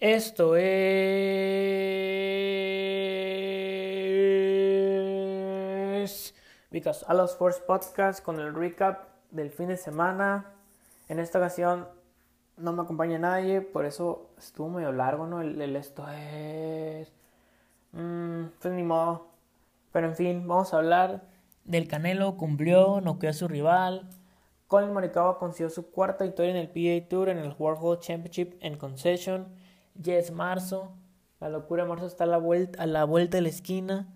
Esto es Because a los Force Podcast con el recap del fin de semana. En esta ocasión no me acompaña nadie, por eso estuvo medio largo, ¿no? El, esto es. Mmm, pues ni modo. Pero en fin, vamos a hablar del Canelo. Cumplió, noqueó a su rival. Colin Morikawa consiguió su cuarta victoria en el PA Tour en el World Championship en Concession. Ya es marzo. La locura de marzo está a la vuelta, a la vuelta de la esquina.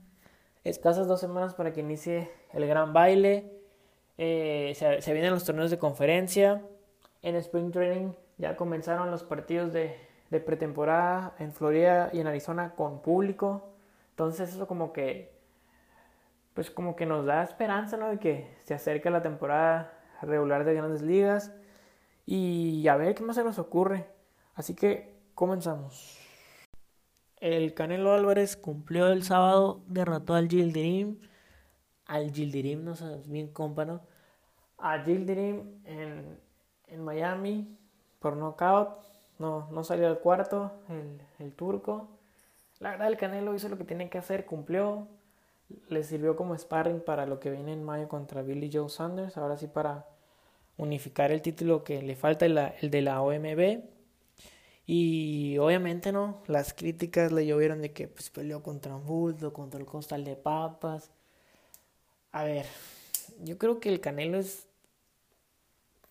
Escasas dos semanas para que inicie el gran baile. Eh, se, vienen los torneos de conferencia. En Spring Training ya comenzaron los partidos de, pretemporada en Florida y en Arizona con público. Entonces eso como que pues como que nos da esperanza, ¿no? De que se acerque la temporada regular de grandes ligas y a ver qué más se nos ocurre. Así que comenzamos. El Canelo Álvarez cumplió el sábado, derrotó al Gildirim, al Gildirim, no sé, bien compa, ¿no? A Gildirim en, en Miami por knockout, no, no salió al cuarto el, el turco. La verdad el Canelo hizo lo que tiene que hacer, cumplió, le sirvió como sparring para lo que viene en mayo contra Billy Joe Sanders, ahora sí para unificar el título que le falta, el, el de la OMB. Y obviamente, ¿no? Las críticas le llovieron de que pues, peleó contra un contra el costal de papas. A ver, yo creo que el Canelo es.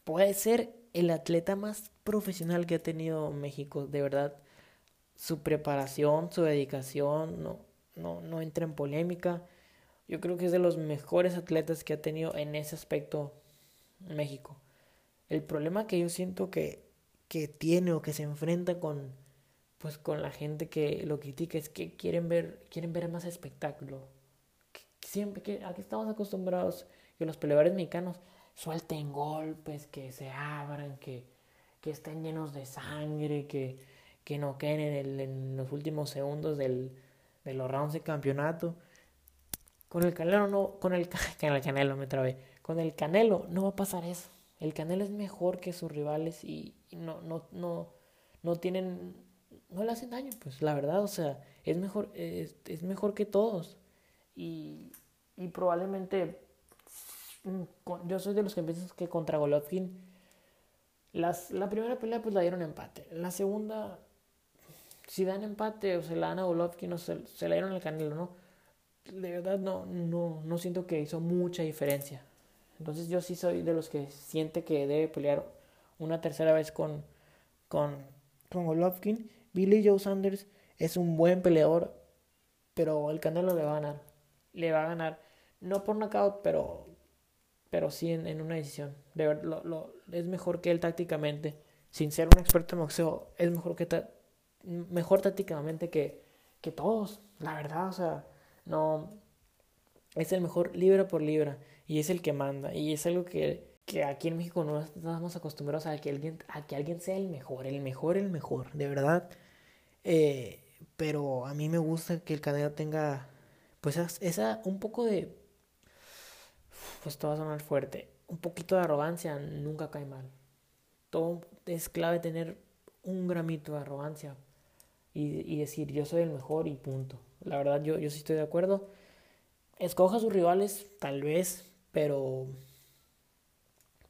puede ser el atleta más profesional que ha tenido México, de verdad. Su preparación, su dedicación, no, no, no entra en polémica. Yo creo que es de los mejores atletas que ha tenido en ese aspecto México. El problema que yo siento que, que tiene o que se enfrenta con pues con la gente que lo critica es que quieren ver quieren ver más espectáculo. siempre que aquí estamos acostumbrados que los peleadores mexicanos suelten golpes, que se abran, que, que estén llenos de sangre, que, que no queden en, en los últimos segundos del, de los rounds de campeonato. Con el Canelo no, con el, con el Canelo me trabé. Con el Canelo no va a pasar eso. El Canelo es mejor que sus rivales y, no, no, no, no tienen, no le hacen daño, pues la verdad, o sea, es mejor, es, es mejor que todos. Y, y probablemente, yo soy de los que piensan que contra Golovkin, las, la primera pelea pues la dieron empate. La segunda, si dan empate o se la dan a Golovkin o se, se la dieron al Canelo, ¿no? De verdad no, no, no siento que hizo mucha diferencia. Entonces yo sí soy de los que siente que debe pelear una tercera vez con, con, con. Billy Joe Sanders es un buen peleador, pero el Canelo le va a ganar. Le va a ganar, no por knockout, pero, pero sí en, una decisión. De lo, es mejor que él tácticamente. Sin ser un experto en boxeo, es mejor que mejor tácticamente que, que todos. La verdad, o sea, no. Es el mejor libra por libra y es el que manda. Y es algo que, que aquí en México no estamos acostumbrados a que, alguien, a que alguien sea el mejor, el mejor, el mejor, de verdad. Eh, pero a mí me gusta que el Canelo tenga, pues, esa, un poco de, pues, todo va a sonar fuerte, un poquito de arrogancia nunca cae mal. Todo es clave tener un gramito de arrogancia y, y decir yo soy el mejor y punto. La verdad yo, yo sí estoy de acuerdo. Escoja a sus rivales, tal vez, pero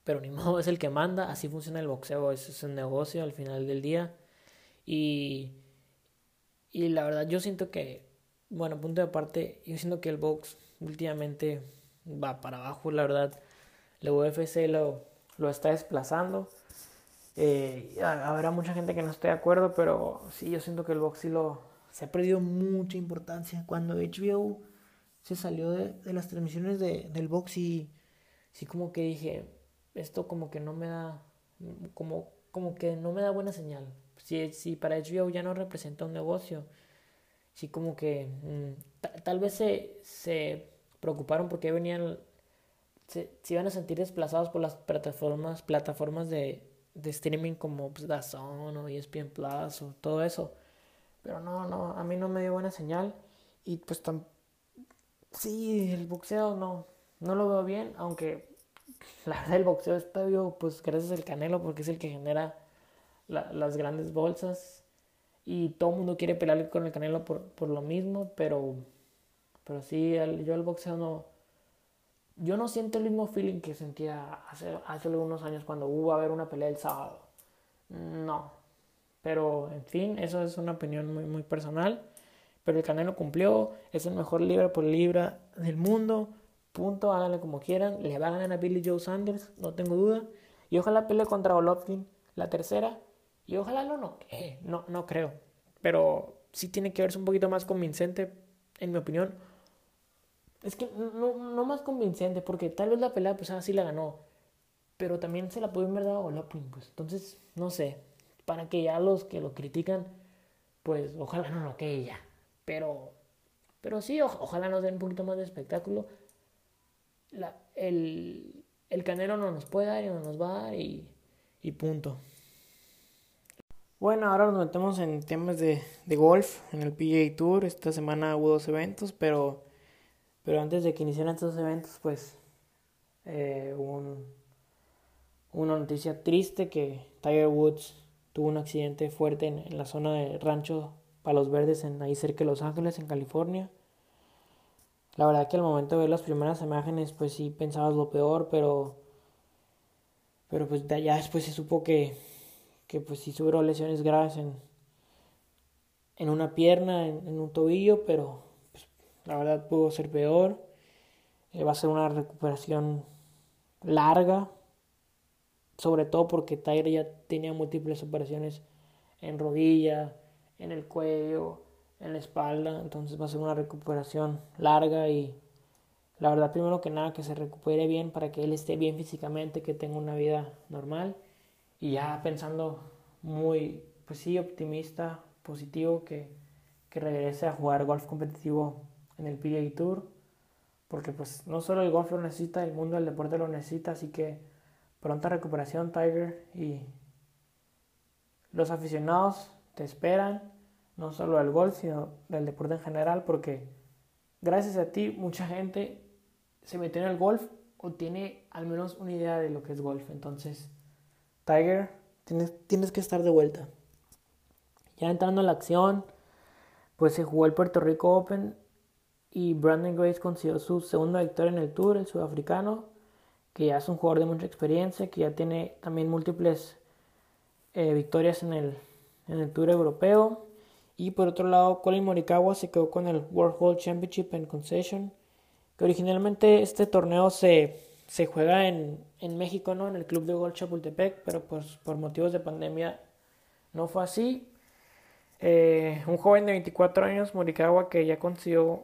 pero ni modo es el que manda, así funciona el boxeo, eso es un negocio al final del día y y la verdad yo siento que bueno, punto de aparte, yo siento que el box últimamente va para abajo, la verdad. La UFC lo, lo está desplazando. Eh, habrá mucha gente que no esté de acuerdo, pero sí, yo siento que el box lo, se ha perdido mucha importancia. Cuando HBO se salió de, de las transmisiones de, del box y sí como que dije, esto como que no me da, como, como que no me da buena señal. Si, si para HBO ya no representa un negocio, sí como que mm, tal vez se, se preocuparon porque venían, se, se, iban a sentir desplazados por las plataformas, plataformas de, de streaming como pues, DAZN o ESPN Plus o todo eso. Pero no, no, a mí no me dio buena señal y pues tampoco Sí, el boxeo no, no lo veo bien, aunque la verdad el boxeo está vivo, pues gracias al Canelo, porque es el que genera las grandes bolsas. Y todo el mundo quiere pelear con el Canelo por, por lo mismo, pero, pero sí, yo el boxeo no... Yo no siento el mismo feeling que sentía hace, hace algunos años cuando hubo a ver una pelea el sábado. No. Pero, en fin, eso es una opinión muy, muy personal. Pero el Canelo cumplió, es el mejor libra por libra del mundo. Punto, háganle como quieran. Le va a ganar a Billy Joe Sanders, no tengo duda. Y ojalá pelee contra Golovkin, la tercera. Y ojalá lo no, no, no creo. Pero sí tiene que verse un poquito más convincente, en mi opinión. Es que no, no más convincente, porque tal vez la pelea, pues así la ganó. Pero también se la pudo haber dado a Golovkin, pues. Entonces, no sé. Para que ya los que lo critican, pues ojalá no lo quede ya. Pero, pero sí, ojalá nos den un poquito más de espectáculo. La, el, el Canelo no nos puede dar y no nos va a dar y, y punto. Bueno, ahora nos metemos en temas de, de, golf en el PGA Tour. Esta semana hubo dos eventos, pero, pero antes de que iniciaran estos eventos, pues eh, hubo un, una noticia triste que Tiger Woods tuvo un accidente fuerte en, en la zona de Rancho Palos Verdes, en, ahí cerca de Los Ángeles, en California. La verdad que al momento de ver las primeras imágenes, pues sí pensabas lo peor, pero. Pero pues ya después se supo que. Que pues sí sufrió lesiones graves en. En una pierna, en, un tobillo, pero. Pues, la verdad pudo ser peor. Eh, va a ser una recuperación larga. Sobre todo porque Tyre ya tenía múltiples operaciones en rodilla, en el cuello, en la espalda, entonces va a ser una recuperación larga y la verdad primero que nada que se recupere bien para que él esté bien físicamente, que tenga una vida normal. Y ya pensando muy, pues sí, optimista, positivo, que, que regrese a jugar golf competitivo en el PGA Tour, porque pues no solo el golf lo necesita, el mundo del deporte lo necesita, así que pronta recuperación Tiger y los aficionados te esperan no solo del golf, sino del deporte en general, porque gracias a ti mucha gente se metió en el golf o tiene al menos una idea de lo que es golf. Entonces, Tiger, tienes, tienes que estar de vuelta. Ya entrando en la acción, pues se jugó el Puerto Rico Open y Brandon Grace consiguió su segunda victoria en el Tour, el sudafricano, que ya es un jugador de mucha experiencia, que ya tiene también múltiples eh, victorias en el, en el Tour europeo. Y por otro lado, Colin Morikawa se quedó con el World Hall Championship en Concession. Que originalmente este torneo se, se juega en, en, México, ¿no? En el Club de Golf Chapultepec, pero pues por motivos de pandemia no fue así. Eh, un joven de 24 años, Morikawa, que ya consiguió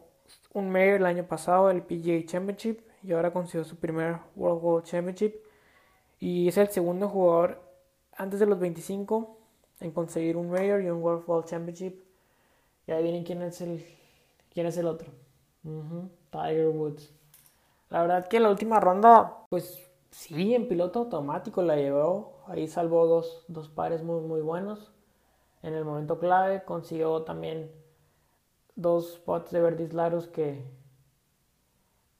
un mayor el año pasado, el PGA Championship, y ahora consiguió su primer World Golf Championship. Y es el segundo jugador antes de los 25 en conseguir un mayor y un World Championship y ahí vienen quién es el, quién es el otro. Tiger Woods. La verdad que la última ronda, pues sí, en piloto automático la llevó. Ahí salvó dos, dos pares muy, muy buenos. En el momento clave consiguió también dos spots de verdis largos que,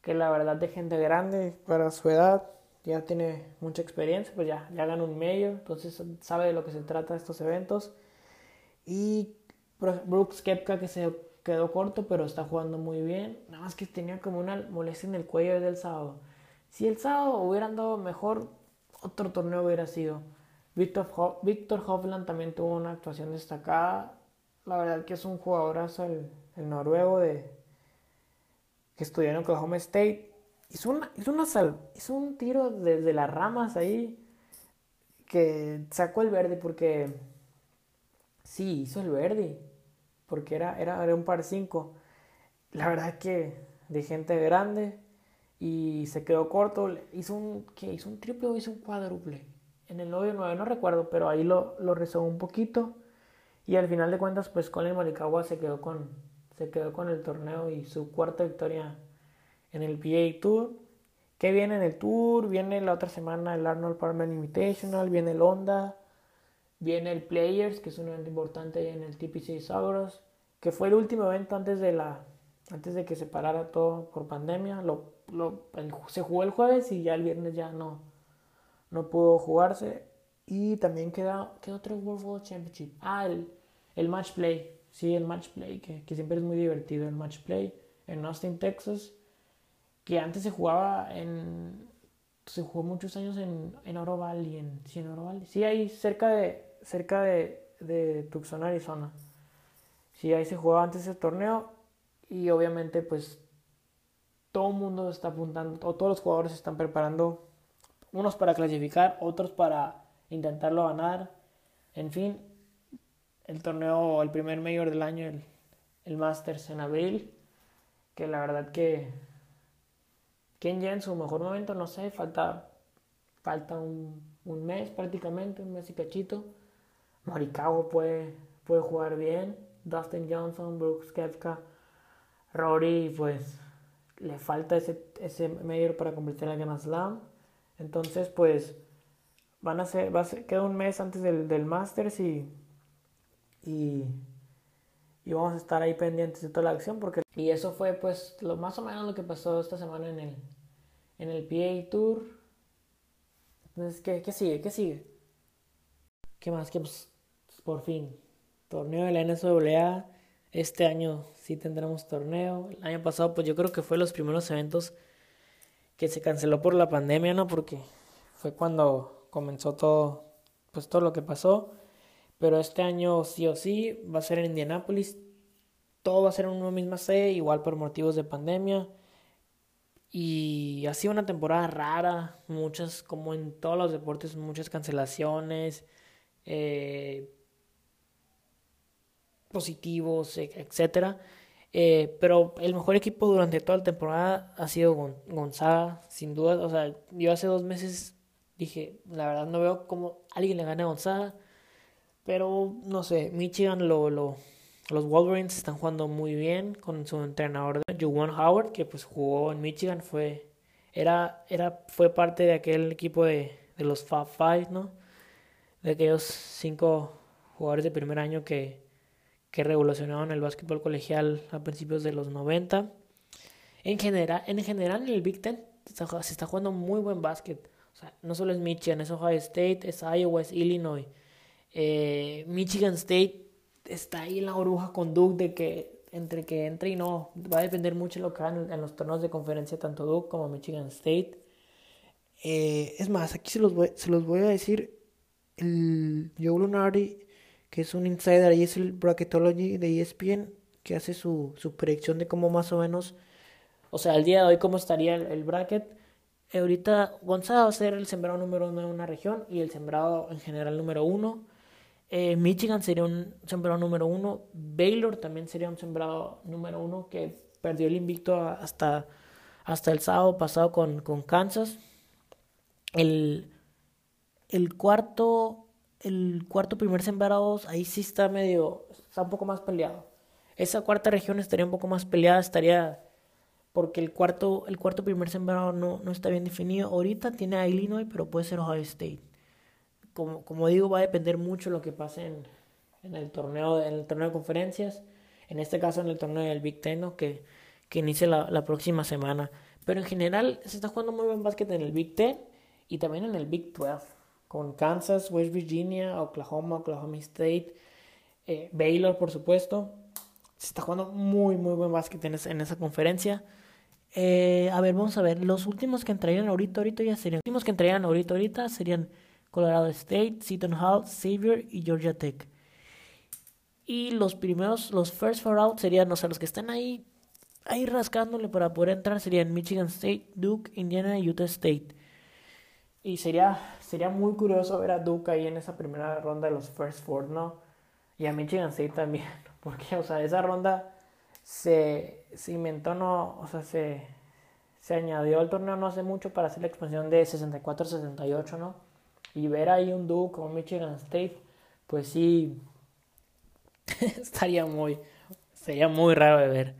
que la verdad de gente grande para su edad ya tiene mucha experiencia, pues ya, ya ganó un medio, entonces sabe de lo que se trata estos eventos. Y Brooks Kepka que se quedó corto, pero está jugando muy bien. Nada más que tenía como una molestia en el cuello desde el sábado. Si el sábado hubiera andado mejor, otro torneo hubiera sido. Victor, Victor Hovland también tuvo una actuación destacada. La verdad que es un jugadorazo el, el noruego de que estudió en Oklahoma State. Hizo, una, hizo, una hizo un tiro desde las ramas ahí que sacó el verde porque sí, hizo el verde porque era, era, era un par 5. La verdad que de gente grande y se quedó corto. Hizo un, ¿qué? ¿Hizo un triple o hizo un cuádruple? En el 9 9 no recuerdo, pero ahí lo, lo rezó un poquito. Y al final de cuentas, pues Colin Morikawa se quedó con, se quedó con el torneo y su cuarta victoria en el PA Tour. ¿Qué viene en el Tour? Viene la otra semana el Arnold Palmer Invitational, viene el Honda, Viene el Players, que es un evento importante en el TPC Sauros, que fue el último evento antes de la antes de que se parara todo por pandemia. Lo, lo, se jugó el jueves y ya el viernes ya no, no pudo jugarse. Y también queda, queda otro World World Championship. Ah, el, el match play, sí, el match play, que, que siempre es muy divertido el match play en Austin, Texas, que antes se jugaba en, se jugó muchos años en, en Oro Valley, en, sí, en Oro Valley, sí, ahí cerca de, cerca de, de Tucson, Arizona, sí, ahí se jugaba antes ese torneo y obviamente pues todo el mundo está apuntando, o todos los jugadores están preparando, unos para clasificar, otros para intentarlo ganar, en fin, el torneo, el primer mayor del año, el, el Masters en abril, que la verdad que quien ya en su mejor momento, no sé, falta, falta un, un mes prácticamente, un mes y cachito. Morikawa puede, puede jugar bien, Dustin Johnson, Brooks Kefka, Rory, pues le falta ese, ese mayor para completar el Grand Slam. Entonces, pues van a ser, a ser, queda un mes antes del, del Masters y, y, y, vamos a estar ahí pendientes de toda la acción porque y eso fue pues lo más o menos lo que pasó esta semana en el en el PA Tour entonces ¿qué, qué sigue? ¿qué sigue? ¿qué más? que pues, por fin torneo de la NCAA este año sí tendremos torneo el año pasado pues yo creo que fue los primeros eventos que se canceló por la pandemia no porque fue cuando comenzó todo, pues todo lo que pasó. Pero este año sí o sí va a ser en Indianápolis. Todo va a ser en una misma sede, igual por motivos de pandemia. Y ha sido una temporada rara, muchas, como en todos los deportes, muchas cancelaciones, eh, positivos, e, etcétera. Eh, pero el mejor equipo durante toda la temporada ha sido Gonzaga, sin duda. O sea, yo hace dos meses Dije, la verdad no veo cómo alguien le gane a Gonzaga. Pero no sé, Michigan, lo, lo, los Wolverines están jugando muy bien con su entrenador, Juwan Howard, que pues jugó en Michigan, fue, era, era, fue parte de aquel equipo de, de los Fab Five, ¿no? De aquellos cinco jugadores de primer año que, que revolucionaron el básquetbol colegial a principios de los 90. En general, en general en el Big Ten se está jugando muy buen básquet. O sea, no solo es Michigan, es Ohio State, es Iowa, es Illinois. Eh, Michigan State está ahí en la burbuja con Duke de que entre que entre y no, va a depender mucho de lo que hagan en los torneos de conferencia, tanto Duke como Michigan State. Eh, es más, aquí se los voy, a decir. El Joe Lunardi, que es un insider, ahí es el Bracketology de ESPN, que hace su, su predicción de cómo más o menos, o sea, al día de hoy, cómo estaría el bracket. Eh, ahorita Gonzaga va a ser el sembrado número uno de una región y el sembrado en general número uno. Eh, Michigan sería un sembrado número uno. Baylor también sería un sembrado número uno que perdió el invicto hasta, hasta el sábado pasado con, con Kansas. El, el cuarto el cuarto primer sembrado ahí sí está medio está un poco más peleado. Esa cuarta región estaría un poco más peleada, estaría porque el cuarto, el cuarto primer sembrado no, no está bien definido. Ahorita tiene a Illinois, pero puede ser Ohio State. Como, como digo, va a depender mucho lo que pase en, en, el torneo, en el torneo de conferencias. En este caso, en el torneo del Big Ten, que, que inicia la, la, próxima semana. Pero en general, se está jugando muy buen básquet en el Big Ten y también en el Big 12. Con Kansas, West Virginia, Oklahoma, Oklahoma State, eh, Baylor, por supuesto. Se está jugando muy, muy buen básquet en esa, en esa conferencia. Eh, a ver, vamos a ver. Los últimos que entrarían ahorita, ahorita ya serían. Los últimos que entrarían ahorita, ahorita serían Colorado State, Seton Hall, Xavier y Georgia Tech. Y los primeros, los first four out serían, o sea, los que están ahí, ahí rascándole para poder entrar serían Michigan State, Duke, Indiana y Utah State. Y sería, sería muy curioso ver a Duke ahí en esa primera ronda de los first four, ¿no? Y a Michigan State también, porque, o sea, esa ronda se, inventó, no, o sea, se, se añadió al torneo no hace mucho para hacer la expansión de 64-68, ¿no? Y ver ahí un Duke como Michigan State, pues sí, estaría muy, sería muy raro de ver.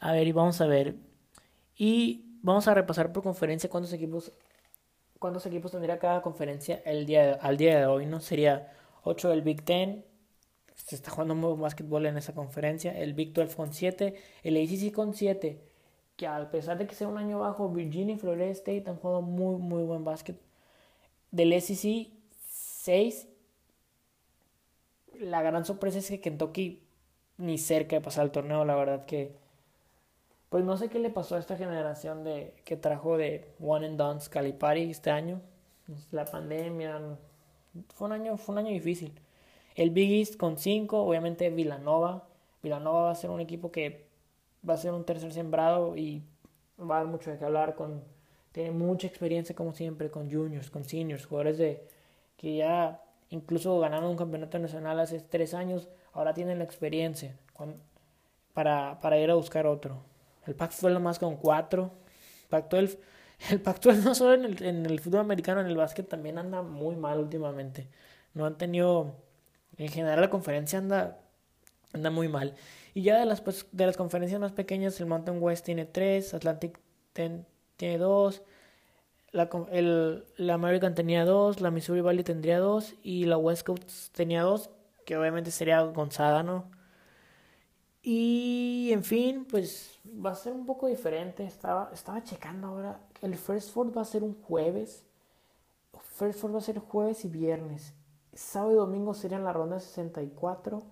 A ver, y vamos a ver. Y vamos a repasar por conferencia cuántos equipos, cuántos equipos tendría cada conferencia el día, al día de hoy, ¿no? Sería 8 del Big Ten, se está jugando muy básquetbol en esa conferencia. El Big 12 con 7, el ACC con 7, que a pesar de que sea un año bajo, Virginia y Florida State han jugado muy, muy buen básquet. Del SEC, 6, la gran sorpresa es que Kentucky ni cerca de pasar el torneo, la verdad que pues no sé qué le pasó a esta generación de que trajo de One and Done Calipari este año. La pandemia fue un año fue un año difícil. El Big East con 5, obviamente Villanova. Villanova va a ser un equipo que va a ser un tercer sembrado y va a dar mucho de qué hablar con tiene mucha experiencia como siempre con juniors, con seniors, jugadores de que ya incluso ganaron un campeonato nacional hace tres años, ahora tienen la experiencia para, para ir a buscar otro. El Pac-12 más con cuatro. Pac-12, el Pac-12 no solo en el, en el fútbol americano, en el básquet también anda muy mal últimamente. No han tenido, en general la conferencia anda, anda muy mal. Y ya de las, pues, de las conferencias más pequeñas, el Mountain West tiene tres, Atlantic tiene dos, la, el, la American tenía dos, la Missouri Valley tendría dos y la West Coast tenía dos, que obviamente sería Gonzaga, ¿no? Y en fin, pues va a ser un poco diferente. Estaba, estaba checando ahora. El First Four va a ser un jueves. First Four va a ser jueves y viernes. Sábado y domingo serían la ronda 64.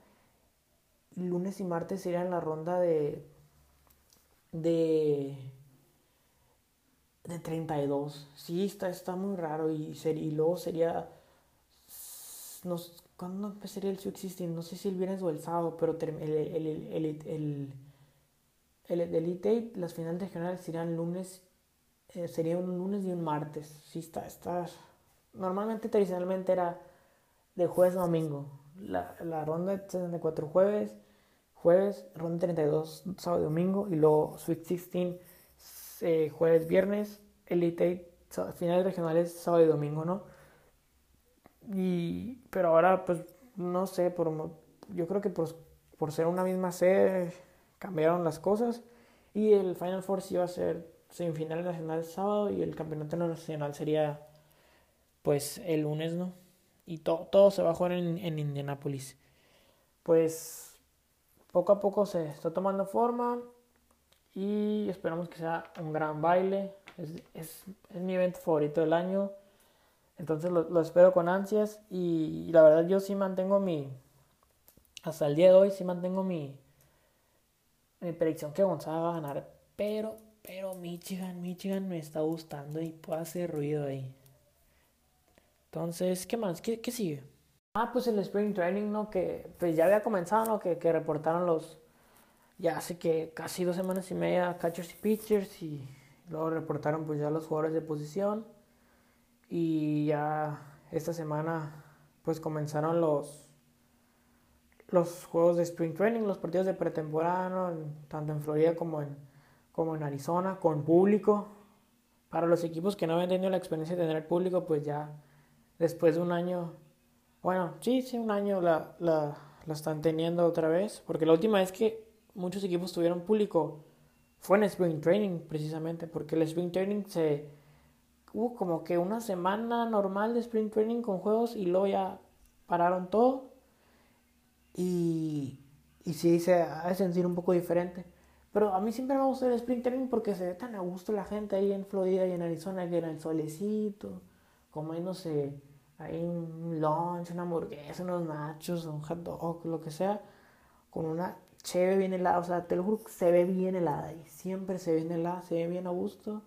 Lunes y martes serían la ronda de. de de 32. Sí, está, está muy raro y, y luego sería... No, ¿Cuándo empezaría el Sweet 16? No sé si el viernes o el sábado, pero el, el, el, el, Elite las finales regionales serían lunes, eh, sería un lunes y un martes. Sí, está, está... Normalmente, tradicionalmente era de jueves a domingo. La, la ronda de 74 jueves, jueves, ronda 32 sábado y domingo, y luego Sweet 16 eh, jueves, viernes, Elite finales regionales sábado y domingo, ¿no? Y, pero ahora, pues, no sé, por, yo creo que por, por ser una misma sede cambiaron las cosas y el Final Four iba a ser semifinal nacional sábado y el campeonato nacional sería, pues, el lunes, ¿no? Y todo se va a jugar en, en Indianápolis. Pues, poco a poco se está tomando forma y esperamos que sea un gran baile. Es, es, mi evento favorito del año. Entonces lo, lo, espero con ansias y, la verdad yo sí mantengo mi, hasta el día de hoy sí mantengo mi, mi predicción que Gonzaga va a ganar. Pero, pero Michigan, Michigan me está gustando y puede hacer ruido ahí. Entonces, ¿qué más? ¿Qué, qué sigue? Ah, pues el Spring Training, ¿no? Que pues ya había comenzado, ¿no? Que reportaron los, ya hace que casi dos semanas y media catchers y pitchers y luego reportaron pues ya los jugadores de posición. Y ya esta semana pues comenzaron los los juegos de spring training, los partidos de pretemporada, tanto en Florida como en, como en Arizona, con público. Para los equipos que no habían tenido la experiencia de tener público, pues ya después de un año, bueno, sí, sí, un año la, la, la están teniendo otra vez, porque la última vez que muchos equipos tuvieron público fue en Spring Training precisamente, porque el Spring Training se hubo como que una semana normal de Spring Training con juegos y luego ya pararon todo y, y sí se hace sentir un poco diferente. Pero a mí siempre me gusta el Spring Training porque se ve tan a gusto la gente ahí en Florida y en Arizona que era el solecito, comiéndose ahí un lunch, una hamburguesa, unos nachos, un hot dog, lo que sea, con una ve bien helada, o sea, te lo se ve bien helada y siempre se ve bien helada, se ve bien a gusto.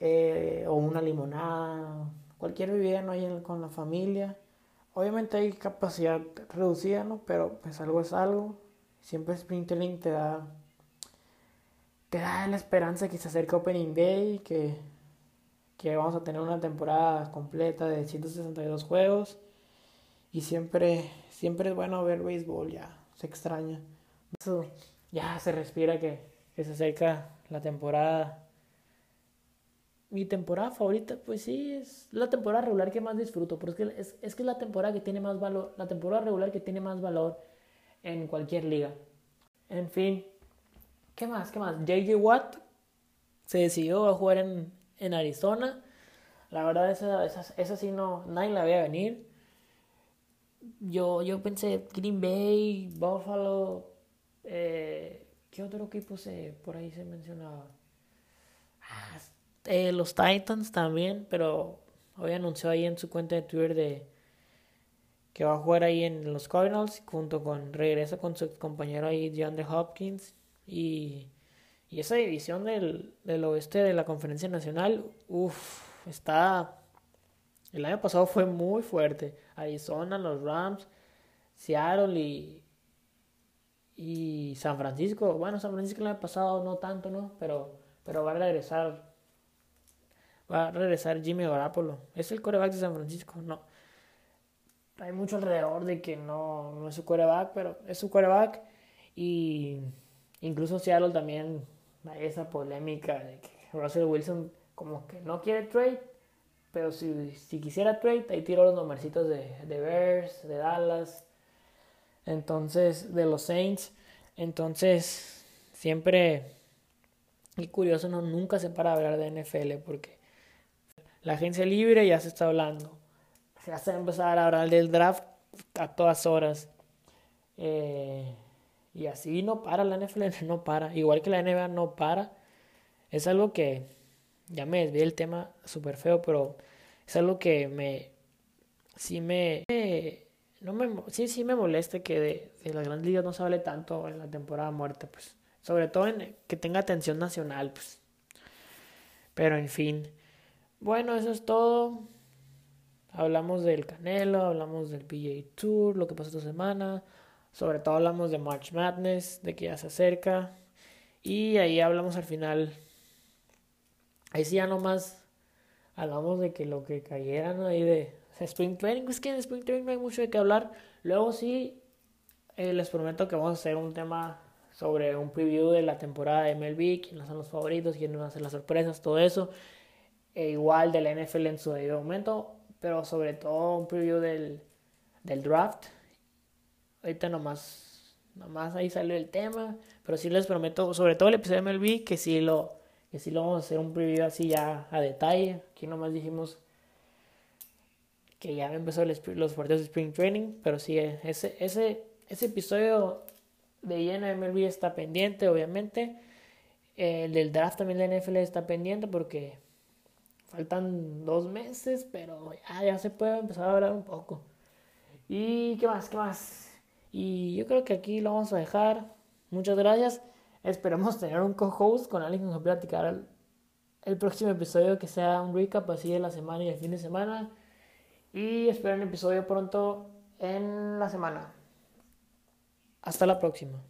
Eh, o una limonada, cualquier bebida no hay con la familia. Obviamente hay capacidad reducida, ¿no? Pero pues algo es algo. Siempre Sprinterling te da te da la esperanza que se acerque Opening Day, que, que vamos a tener una temporada completa de 162 juegos. Y siempre, siempre es bueno ver béisbol, ya se extraña ya se respira que, se acerca la temporada. Mi temporada favorita, pues sí, es la temporada regular que más disfruto, porque es, es que es la temporada que tiene más valor, la temporada regular que tiene más valor en cualquier liga. En fin, ¿qué más? ¿Qué más? JJ Watt se decidió a jugar en, en Arizona. La verdad, esa, esa, esa sí no, nadie la veía venir. Yo, yo pensé Green Bay, Buffalo, eh, ¿Qué otro equipo se, por ahí se mencionaba? Ah, eh, los Titans también, pero hoy anunció ahí en su cuenta de Twitter de que va a jugar ahí en los Cardinals, junto con, regresa con su compañero ahí, DeAndre Hopkins, y, y esa división del, del oeste de la conferencia nacional, uff, está, el año pasado fue muy fuerte, Arizona, los Rams, Seattle y, y San Francisco, bueno, San Francisco el año pasado no tanto, ¿no? Pero, pero va a regresar, va a regresar Jimmy Garoppolo, es el coreback de San Francisco, no, hay mucho alrededor de que no, no es su quarterback, pero es su quarterback. Y incluso Seattle también hay esa polémica de que Russell Wilson como que no quiere trade, pero si, si quisiera trade, ahí tiró los numercitos de, de Bears, de Dallas, entonces de los Saints. Entonces, siempre, y curioso, no, nunca se para a hablar de NFL porque la agencia libre ya se está hablando se hace empezar a hablar del draft a todas horas. Eh, y así no para la NFL, no para. Igual que la NBA no para. Es algo que, ya me desvié el tema súper feo, pero es algo que me, sí me, no me, sí, sí me molesta que de, de las grandes ligas no se hable tanto en la temporada muerta, pues. Sobre todo en que tenga atención nacional, pues. Pero en fin. Bueno, eso es todo. Hablamos del Canelo, hablamos del PGA Tour, lo que pasó esta semana. Sobre todo hablamos de March Madness, de que ya se acerca. Y ahí hablamos al final. Ahí sí ya nomás hablamos de que lo que cayeran ahí de Spring Training. Es que en Spring Training no hay mucho de qué hablar. Luego sí, eh, les prometo que vamos a hacer un tema sobre un preview de la temporada de MLB, quiénes son los favoritos, quiénes van a ser las sorpresas, todo eso. E igual de la NFL en su debido momento pero sobre todo un preview del, del draft. Ahorita nomás, nomás ahí salió el tema, pero sí les prometo, sobre todo el episodio de MLB, que sí lo, que sí lo vamos a hacer un preview así ya a detalle. Aquí nomás dijimos que ya empezó los partidos de Spring Training, pero sí, ese, ese, ese episodio de llena MLB está pendiente, obviamente. El del draft también de NFL está pendiente porque Faltan dos meses, pero ya, ya se puede empezar a hablar un poco. ¿Y qué más? ¿Qué más? Y yo creo que aquí lo vamos a dejar. Muchas gracias. Esperemos tener un co-host con alguien que nos platicar el, el, próximo episodio que sea un recap así de la semana y el fin de semana. Y espero un episodio pronto en la semana. Hasta la próxima.